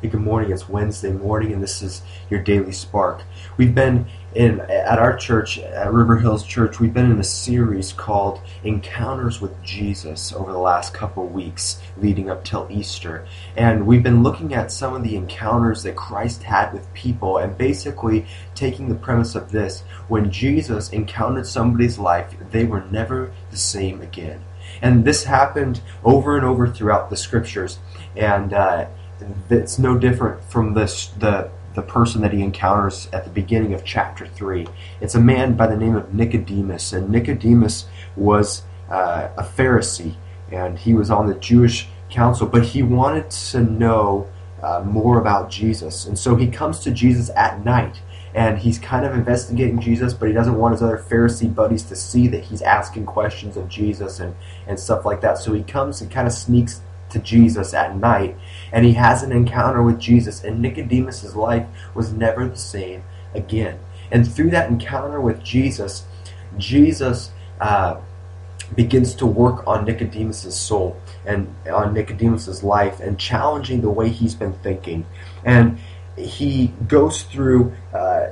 Hey, good morning. It's Wednesday morning, and this is your daily spark. We've been in at our church, at River Hills Church. We've been in a series called Encounters with Jesus over the last couple weeks, leading up till Easter, and we've been looking at some of the encounters that Christ had with people, and basically taking the premise of this: when Jesus encountered somebody's life, they were never the same again. And this happened over and over throughout the scriptures, and. Uh, it's no different from this the the person that he encounters at the beginning of chapter 3. It's a man by the name of Nicodemus, and Nicodemus was uh, a Pharisee, and he was on the Jewish council, but he wanted to know uh, more about Jesus. And so he comes to Jesus at night, and he's kind of investigating Jesus, but he doesn't want his other Pharisee buddies to see that he's asking questions of Jesus and, and stuff like that. So he comes and kind of sneaks to Jesus at night, and he has an encounter with Jesus, and Nicodemus's life was never the same again. And through that encounter with Jesus, Jesus uh, begins to work on Nicodemus's soul and on Nicodemus's life and challenging the way he's been thinking. And he goes through uh,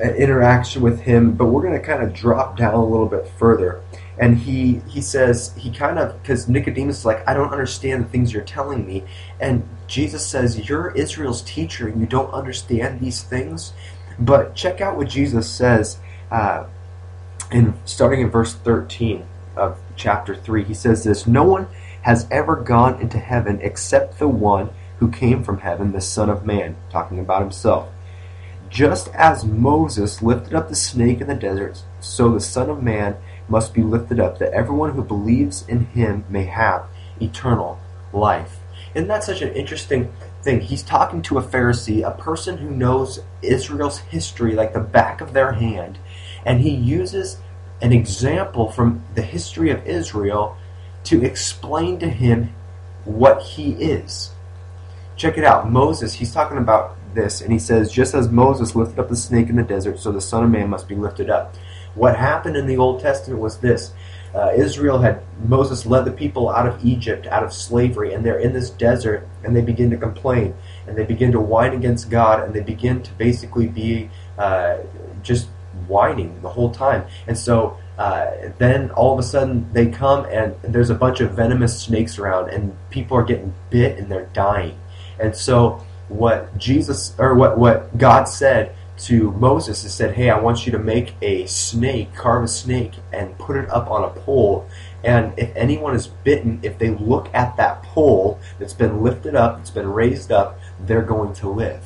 an interaction with him, but we're going to kind of drop down a little bit further and he he says he kind of because Nicodemus is like I don't understand the things you're telling me, and Jesus says you're Israel's teacher and you don't understand these things, but check out what Jesus says uh, in starting in verse 13 of chapter 3 he says this no one has ever gone into heaven except the one who came from heaven the son of man talking about himself. Just as Moses lifted up the snake in the desert so the son of man must be lifted up, that everyone who believes in him may have eternal life. Isn't that such an interesting thing? He's talking to a Pharisee, a person who knows Israel's history like the back of their hand, and he uses an example from the history of Israel to explain to him what he is. Check it out. Moses, he's talking about this, and he says, Just as Moses lifted up the snake in the desert, so the Son of Man must be lifted up. What happened in the Old Testament was this. Uh, Israel had Moses led the people out of Egypt, out of slavery, and they're in this desert, and they begin to complain, and they begin to whine against God, and they begin to basically be uh, just whining the whole time. And so uh, then all of a sudden they come, and there's a bunch of venomous snakes around, and people are getting bit, and they're dying. And so what Jesus or what what God said to Moses and said, Hey, I want you to make a snake, carve a snake, and put it up on a pole. And if anyone is bitten, if they look at that pole that's been lifted up, it's been raised up, they're going to live.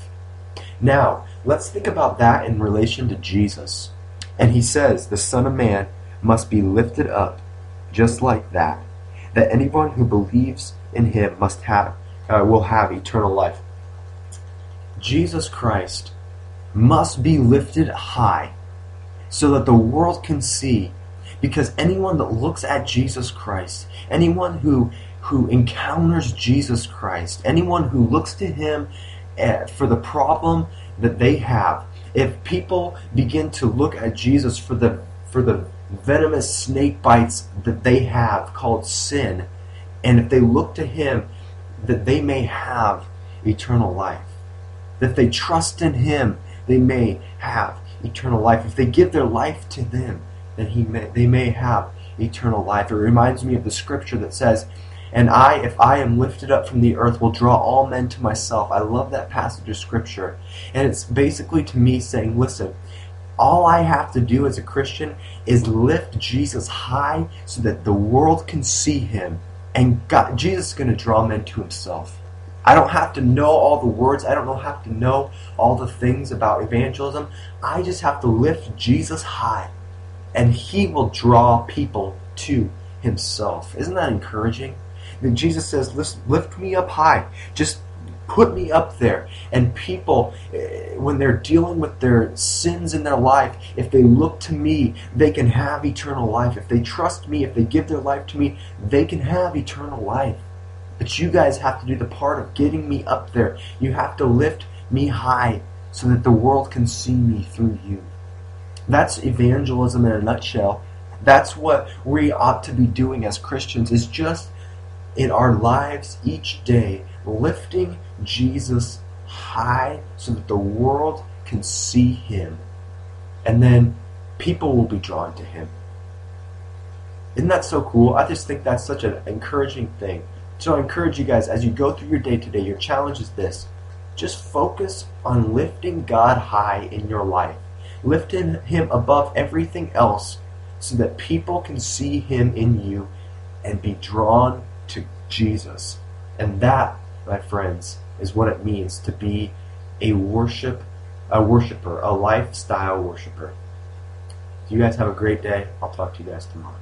Now, let's think about that in relation to Jesus. And he says, The Son of Man must be lifted up just like that, that anyone who believes in him must have, uh, will have eternal life. Jesus Christ must be lifted high so that the world can see. Because anyone that looks at Jesus Christ, anyone who, who encounters Jesus Christ, anyone who looks to Him eh, for the problem that they have, if people begin to look at Jesus for the, for the venomous snake bites that they have called sin, and if they look to Him, that they may have eternal life, that they trust in Him they may have eternal life. If they give their life to them, then he may, they may have eternal life. It reminds me of the scripture that says, And I, if I am lifted up from the earth, will draw all men to myself. I love that passage of scripture. And it's basically to me saying, listen, all I have to do as a Christian is lift Jesus high so that the world can see him. And God, Jesus is going to draw men to himself. I don't have to know all the words. I don't have to know all the things about evangelism. I just have to lift Jesus high, and He will draw people to Himself. Isn't that encouraging? Then Jesus says, Lift me up high. Just put me up there. And people, eh, when they're dealing with their sins in their life, if they look to me, they can have eternal life. If they trust me, if they give their life to me, they can have eternal life. But you guys have to do the part of getting me up there. You have to lift me high so that the world can see me through you. That's evangelism in a nutshell. That's what we ought to be doing as Christians is just in our lives each day lifting Jesus high so that the world can see him. And then people will be drawn to him. Isn't that so cool? I just think that's such an encouraging thing. So I encourage you guys as you go through your day today, your challenge is this. Just focus on lifting God high in your life. Lifting him above everything else so that people can see him in you and be drawn to Jesus. And that, my friends, is what it means to be a worship a worshiper, a lifestyle worshiper. You guys have a great day. I'll talk to you guys tomorrow.